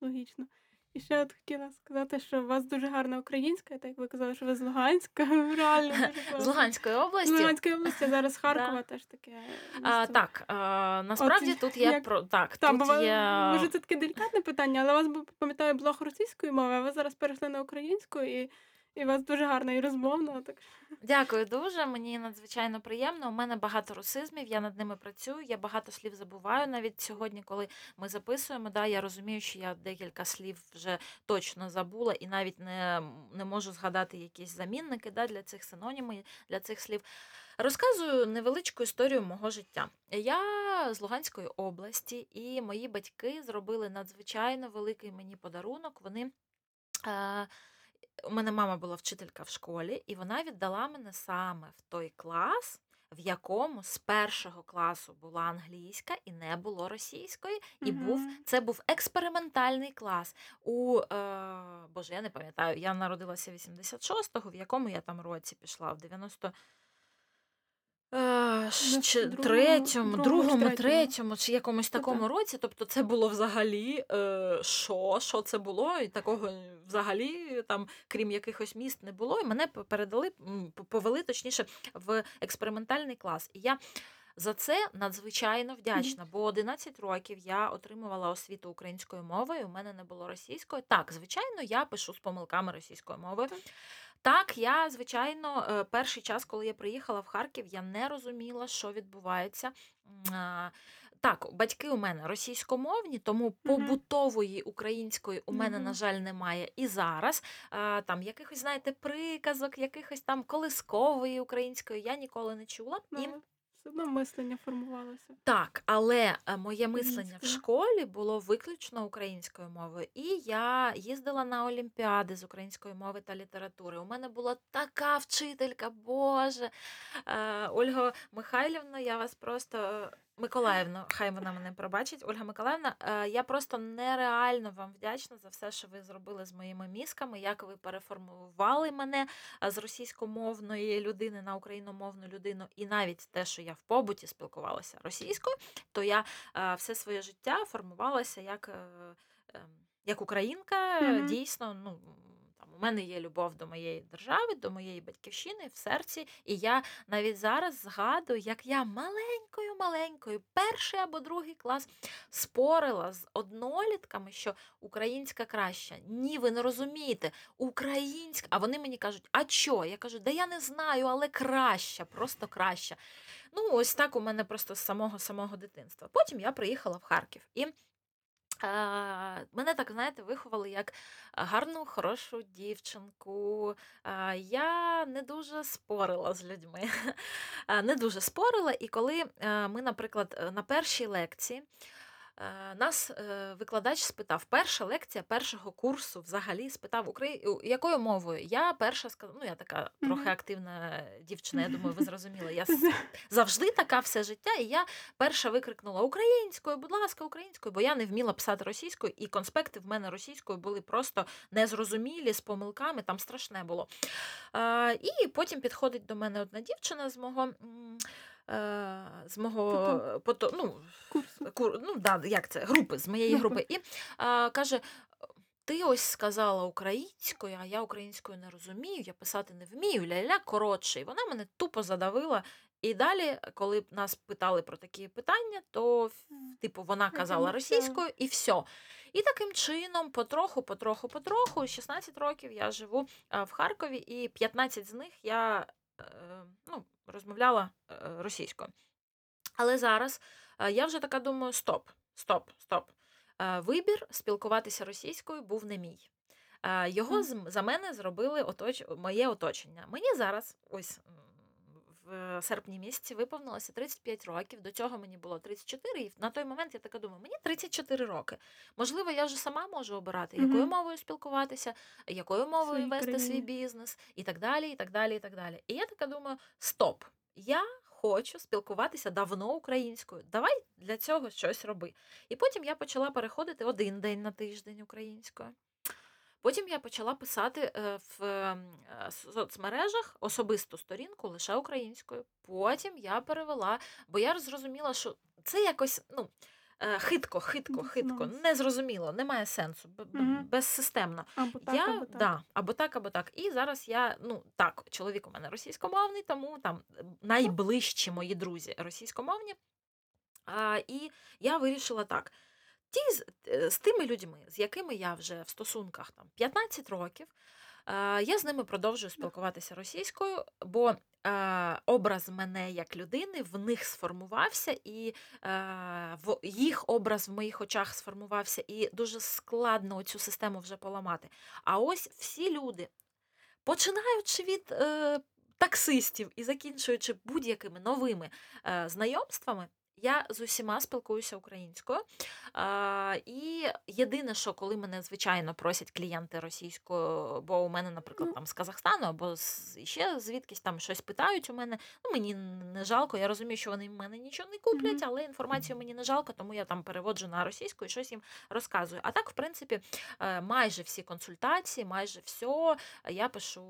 Логічно. І ще от хотіла сказати, що у вас дуже гарна українська, так як ви казали, що ви з Луганська. Реально З Луганської Луганської З області. Луганської області, зараз Харкова Да. теж таке. А, так, а, насправді От тут є як- про так. Там, тут бо є... може це таке делікатне питання, але у вас пам'ятаю, блог російської мови, а ви зараз перейшли на українську, і, і у вас дуже гарна і розмовна. Так Дякую дуже. Мені надзвичайно приємно. У мене багато русизмів, я над ними працюю. Я багато слів забуваю. Навіть сьогодні, коли ми записуємо, да, я розумію, що я декілька слів вже точно забула і навіть не, не можу згадати якісь замінники да, для цих синоніми, для цих слів. Розказую невеличку історію мого життя. Я з Луганської області, і мої батьки зробили надзвичайно великий мені подарунок. Вони е, у мене мама була вчителька в школі, і вона віддала мене саме в той клас, в якому з першого класу була англійська і не було російської. І був це був експериментальний клас. У е, Боже, я не пам'ятаю, я народилася 86-го, в якому я там році пішла, в 90. Е, Ну, другому- третьому, другому чи третьому. третьому, чи якомусь такому так. році. Тобто це було взагалі е, що? Що це було? І такого взагалі там, крім якихось міст, не було. І мене передали, повели точніше в експериментальний клас. І я за це надзвичайно вдячна, бо 11 років я отримувала освіту українською мовою. У мене не було російської. Так, звичайно, я пишу з помилками російською мовою. Так. Я звичайно, е, перший час, коли я приїхала в Харків, я не розуміла, що відбувається. Так, батьки у мене російськомовні, тому побутової української у мене, на жаль, немає і зараз. Там якихось, знаєте, приказок, якихось там колискової української я ніколи не чула. І все одно мислення формувалося. так, але е, моє мислення в школі було виключно українською мовою. І я їздила на олімпіади з української мови та літератури. У мене була така вчителька, Боже. Е, Ольга Михайлівна, я вас просто. Е, Миколаївна, хай вона мене пробачить. Ольга Миколаївна, е, я просто нереально вам вдячна за все, що ви зробили з моїми мізками, як ви переформували мене з російськомовної людини на україномовну людину, і навіть те, що я в побуті спілкувалася російською, то я все своє життя формувалася як, е, ем, як українка. Мгм. Дійсно, ну. У мене є любов до моєї держави, до моєї батьківщини в серці. І я навіть зараз згадую, як я маленькою, маленькою, перший або другий клас спорила з однолітками, що українська краща. Ні, ви не розумієте, українська. А вони мені кажуть, а чо? Я кажу, да я не знаю, але краща, просто краща. Ну, ось так у мене просто з самого самого дитинства. Потім я приїхала в Харків. І мене так, знаєте, виховали як гарну, хорошу дівчинку. Я не дуже спорила з людьми. Не дуже спорила. І коли е, ми, наприклад, е, на першій лекції нас е, викладач спитав, перша лекція першого курсу взагалі спитав, «Украї- якою мовою? Я перша сказала, ну я така трохи активна дівчина, я думаю, ви зрозуміли. Я завжди така все життя. І я перша викрикнула українською, будь ласка, українською, бо я не вміла писати російською, і конспекти в мене російською були просто незрозумілі з помилками, там страшне було. І потім підходить до мене одна дівчина з мого. Е, З мого пото, ну, Курсу. кур, ну да, як це, групи, з моєї Групи. І а, каже: ти ось сказала українською, а я українською не розумію, я писати не вмію, ля-ля, коротше. І вона мене тупо задавила. І далі, коли нас питали про такі питання, то типу вона казала російською і все. І таким чином, потроху, потроху, потроху, 16 років я живу а, в Харкові, і 15 з них я е, ну, розмовляла е, російською. Але зараз е, я вже така думаю: стоп, стоп, стоп. Е, Вибір спілкуватися російською був не мій. Його з- за мене зробили оточ... моє оточення. Мені зараз, ось в серпні місяці, виповнилося 35 років. До цього мені було 34, і на той момент я така думаю, мені 34 роки. Можливо, я вже сама можу обирати, якою Мгм. мовою спілкуватися, якою мовою своїй вести свій бізнес, і так далі, і так далі, і так далі. І я така думаю: стоп, я хочу спілкуватися давно українською. Давай для цього щось роби. І потім я почала переходити один день на тиждень українською. Потім я почала писати е, в ем, е, соцмережах особисту сторінку лише українською. Потім я перевела, бо я зрозуміла, що це якось, ну. е, хитко, хитко, хитко, незрозуміло, немає сенсу, безсистемно. Або так, я, або так. Да, або так, або так. І зараз я, ну так, чоловік у мене російськомовний, тому там найближчі мої друзі російськомовні. А, і я вирішила так. Ті з, е, з тими людьми, з якими я вже в стосунках там 15 років, е, я з ними продовжую спілкуватися російською, бо е, образ мене як людини в них сформувався, і е, в їх образ в моїх очах сформувався, і дуже складно цю систему вже поламати. А ось всі люди, починаючи від е, таксистів і закінчуючи будь-якими новими е, знайомствами, я з усіма спілкуюся українською. А, і єдине, що коли мене звичайно просять клієнти російською, бо у мене, наприклад, Ну. там з Казахстану або з ще звідкись там щось питають у мене. Ну мені не жалко. Я розумію, що вони в мене нічого не куплять, але інформацію мені не жалко, тому я там переводжу на російську і щось їм розказую. А так, в принципі, е, майже всі консультації, майже все я пишу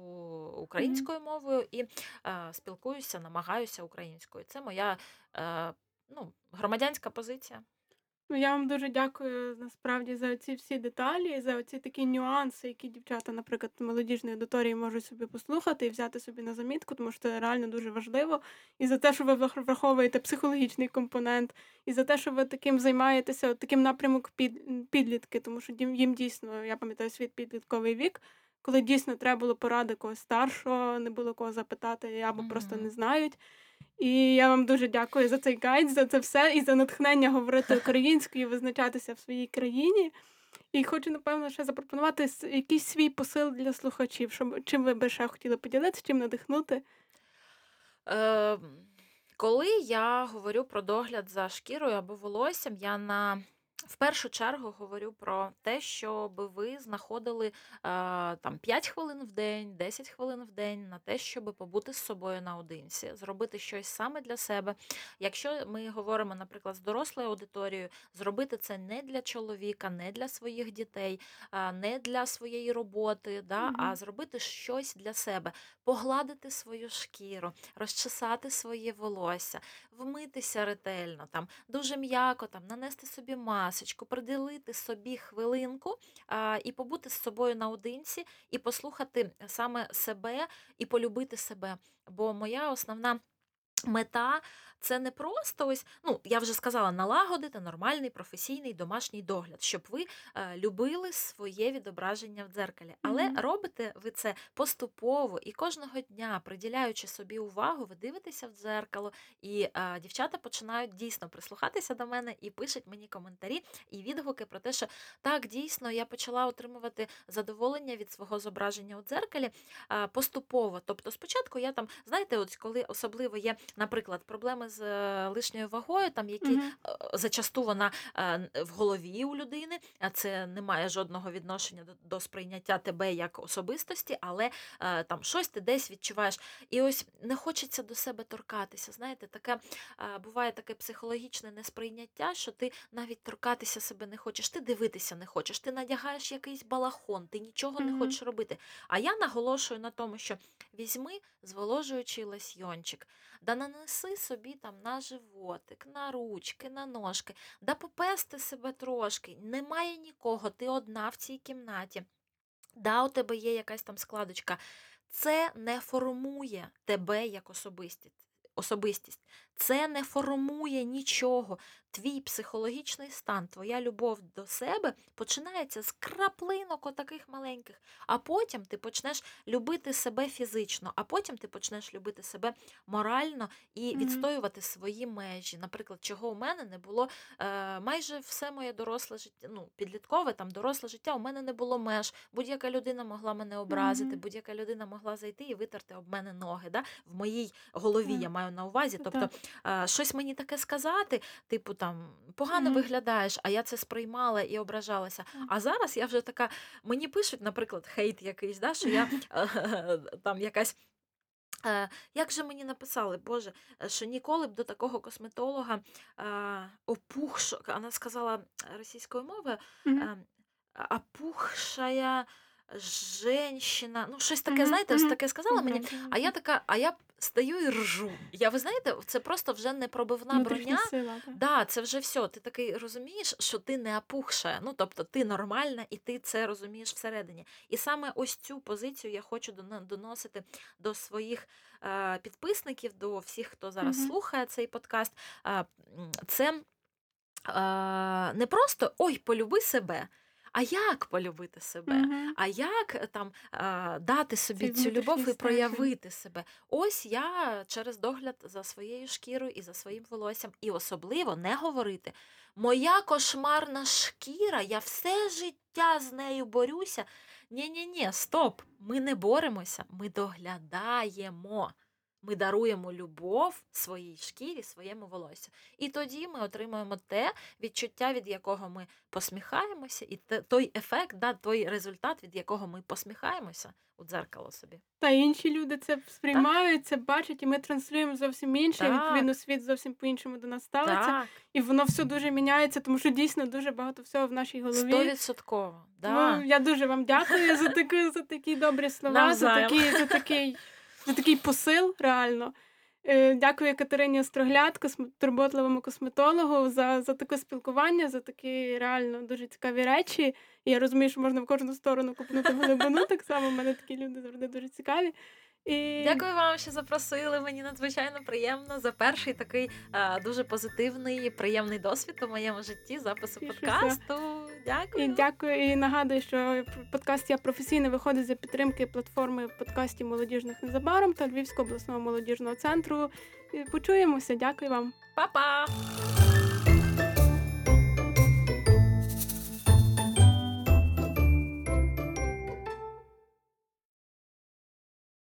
українською мовою і е, спілкуюся, намагаюся українською. Це моя е, ну, громадянська позиція. Ну, я вам дуже дякую насправді за ці всі деталі, за ці такі нюанси, які дівчата, наприклад, молодіжної аудиторії можуть собі послухати і взяти собі на замітку, тому що це реально дуже важливо. І за те, що ви враховуєте психологічний компонент, і за те, що ви таким займаєтеся, от таким напрямок під, підлітки, тому що їм дійсно, я пам'ятаю свій підлітковий вік, коли дійсно треба було поради когось старшого, не було кого запитати, або просто не знають. І я вам дуже дякую за цей гайд, за це все і за натхнення говорити українською, визначатися в своїй країні. І хочу, напевно, ще запропонувати якийсь свій посил для слухачів, щоб чим ви би ще хотіли поділитися, чим надихнути. Е, коли я говорю про догляд за шкірою або волоссям, я на в першу чергу говорю про те, щоб ви знаходили е, там 5 хвилин в день, 10 хвилин в день на те, щоб побути з собою наодинці, зробити щось саме для себе. Якщо ми говоримо, наприклад, з дорослою аудиторією, зробити це не для чоловіка, не для своїх дітей, а, не для своєї роботи, да, а зробити щось для себе, погладити свою шкіру, розчесати своє волосся, вмитися ретельно, там дуже м'яко там нанести собі масочку, приділити собі хвилинку і побути з собою наодинці, і послухати саме себе і полюбити себе. Бо моя основна. Мета це не просто ось, ну я вже сказала, налагодити нормальний професійний домашній догляд, щоб ви е, любили своє відображення в дзеркалі. Але Мгм. робите ви це поступово і кожного дня, приділяючи собі увагу, ви дивитеся в дзеркало, і е, дівчата починають дійсно прислухатися до мене і пишуть мені коментарі і відгуки про те, що так дійсно я почала отримувати задоволення від свого зображення у дзеркалі а, поступово. Тобто, спочатку я там, знаєте, от коли особливо є, наприклад, проблеми з е, лишньою вагою, там які е, зачасту вона е, в голові у людини, а це не має жодного відношення до, сприйняття тебе як особистості, але там щось ти десь відчуваєш. І ось не хочеться до себе торкатися. Знаєте, таке буває таке психологічне несприйняття, що ти навіть торкатися себе не хочеш, ти дивитися не хочеш, ти надягаєш якийсь балахон, ти нічого не хочеш робити. А я наголошую на тому, що візьми зволожуючий лосьйончик, да нанеси собі там на животик, на ручки, на ножки, да попести себе трошки. Немає нікого, ти одна в цій кімнаті. Да, у тебе є якась там складочка. Це не формує тебе як особистість. Особистість. Це не формує нічого. Твій психологічний стан, твоя любов до себе починається з краплинок отаких маленьких. А потім ти почнеш любити себе фізично, а потім ти почнеш любити себе морально і відстоювати свої межі. Наприклад, чого у мене не було е, майже все моє доросле життя, ну, підліткове, там доросле життя, у мене не було меж. Будь-яка людина могла мене образити, будь-яка людина могла зайти і витерти об мене ноги. Да? В моїй голові я маю на увазі. Тобто е, щось мені таке сказати, типу там погано Мгм. виглядаєш, а я це сприймала і ображалася. Так. А зараз я вже така, мені пишуть, наприклад, хейт якийсь, да, що я е, там якась. Е, Як же мені написали, Боже, е, що ніколи б до такого косметолога е, опухшо, вона сказала російською мовою, Мгм. е, опухшая женщина, ну щось таке, знаєте, ось таке сказала мені. А я така, а я стою і ржу. Я ви знаєте, це просто вже не пробивна Внутрішня броня. сила. так. Да, це вже все. Ти такий розумієш, що ти не опухша. Ну тобто ти нормальна, і ти це розумієш всередині. І саме ось цю позицію я хочу доносити до своїх е, підписників, до всіх, хто зараз Мгм. слухає цей подкаст. Е, це е, не просто ой, полюби себе. А як полюбити себе? Мгм. А як там дати собі Цей цю любов і проявити себе? Ось я через догляд за своєю шкірою і за своїм волоссям, і особливо не говорити. Моя кошмарна шкіра, я все життя з нею борюся. Ні, ні, ні, стоп. Ми не боремося, ми доглядаємо. Ми даруємо любов своїй шкірі, своєму волосю. І тоді ми отримуємо те відчуття, від якого ми посміхаємося, і той ефект, да, той результат, від якого ми посміхаємося у дзеркало собі. Та інші люди це сприймають, це бачать, і ми транслюємо зовсім інше. і, Відповідно, світ зовсім по-іншому до нас ставиться. Так, І воно все дуже міняється, тому що дійсно дуже багато всього в нашій голові. стовідсотково. Да. Ну, я дуже вам дякую за такі, за такі добрі слова, за Навзаєм. такий, за такий, за такий посил, реально. Е, Дякую Катерині Острогляд, косм... турботливому косметологу, за, за таке спілкування, за такі реально дуже цікаві речі. І я розумію, що можна в кожну сторону купнути глибину. Так само в мене такі люди завжди дуже цікаві. І... Дякую вам, що запросили. Мені надзвичайно приємно за перший такий е, дуже позитивний, приємний досвід у моєму житті запису Тішуся. подкасту. Дякую. І дякую і нагадую, що подкаст я професійно виходить за підтримки платформи подкастів молодіжних незабаром та Львівського обласного молодіжного центру. Почуємося. Дякую вам. Па-па!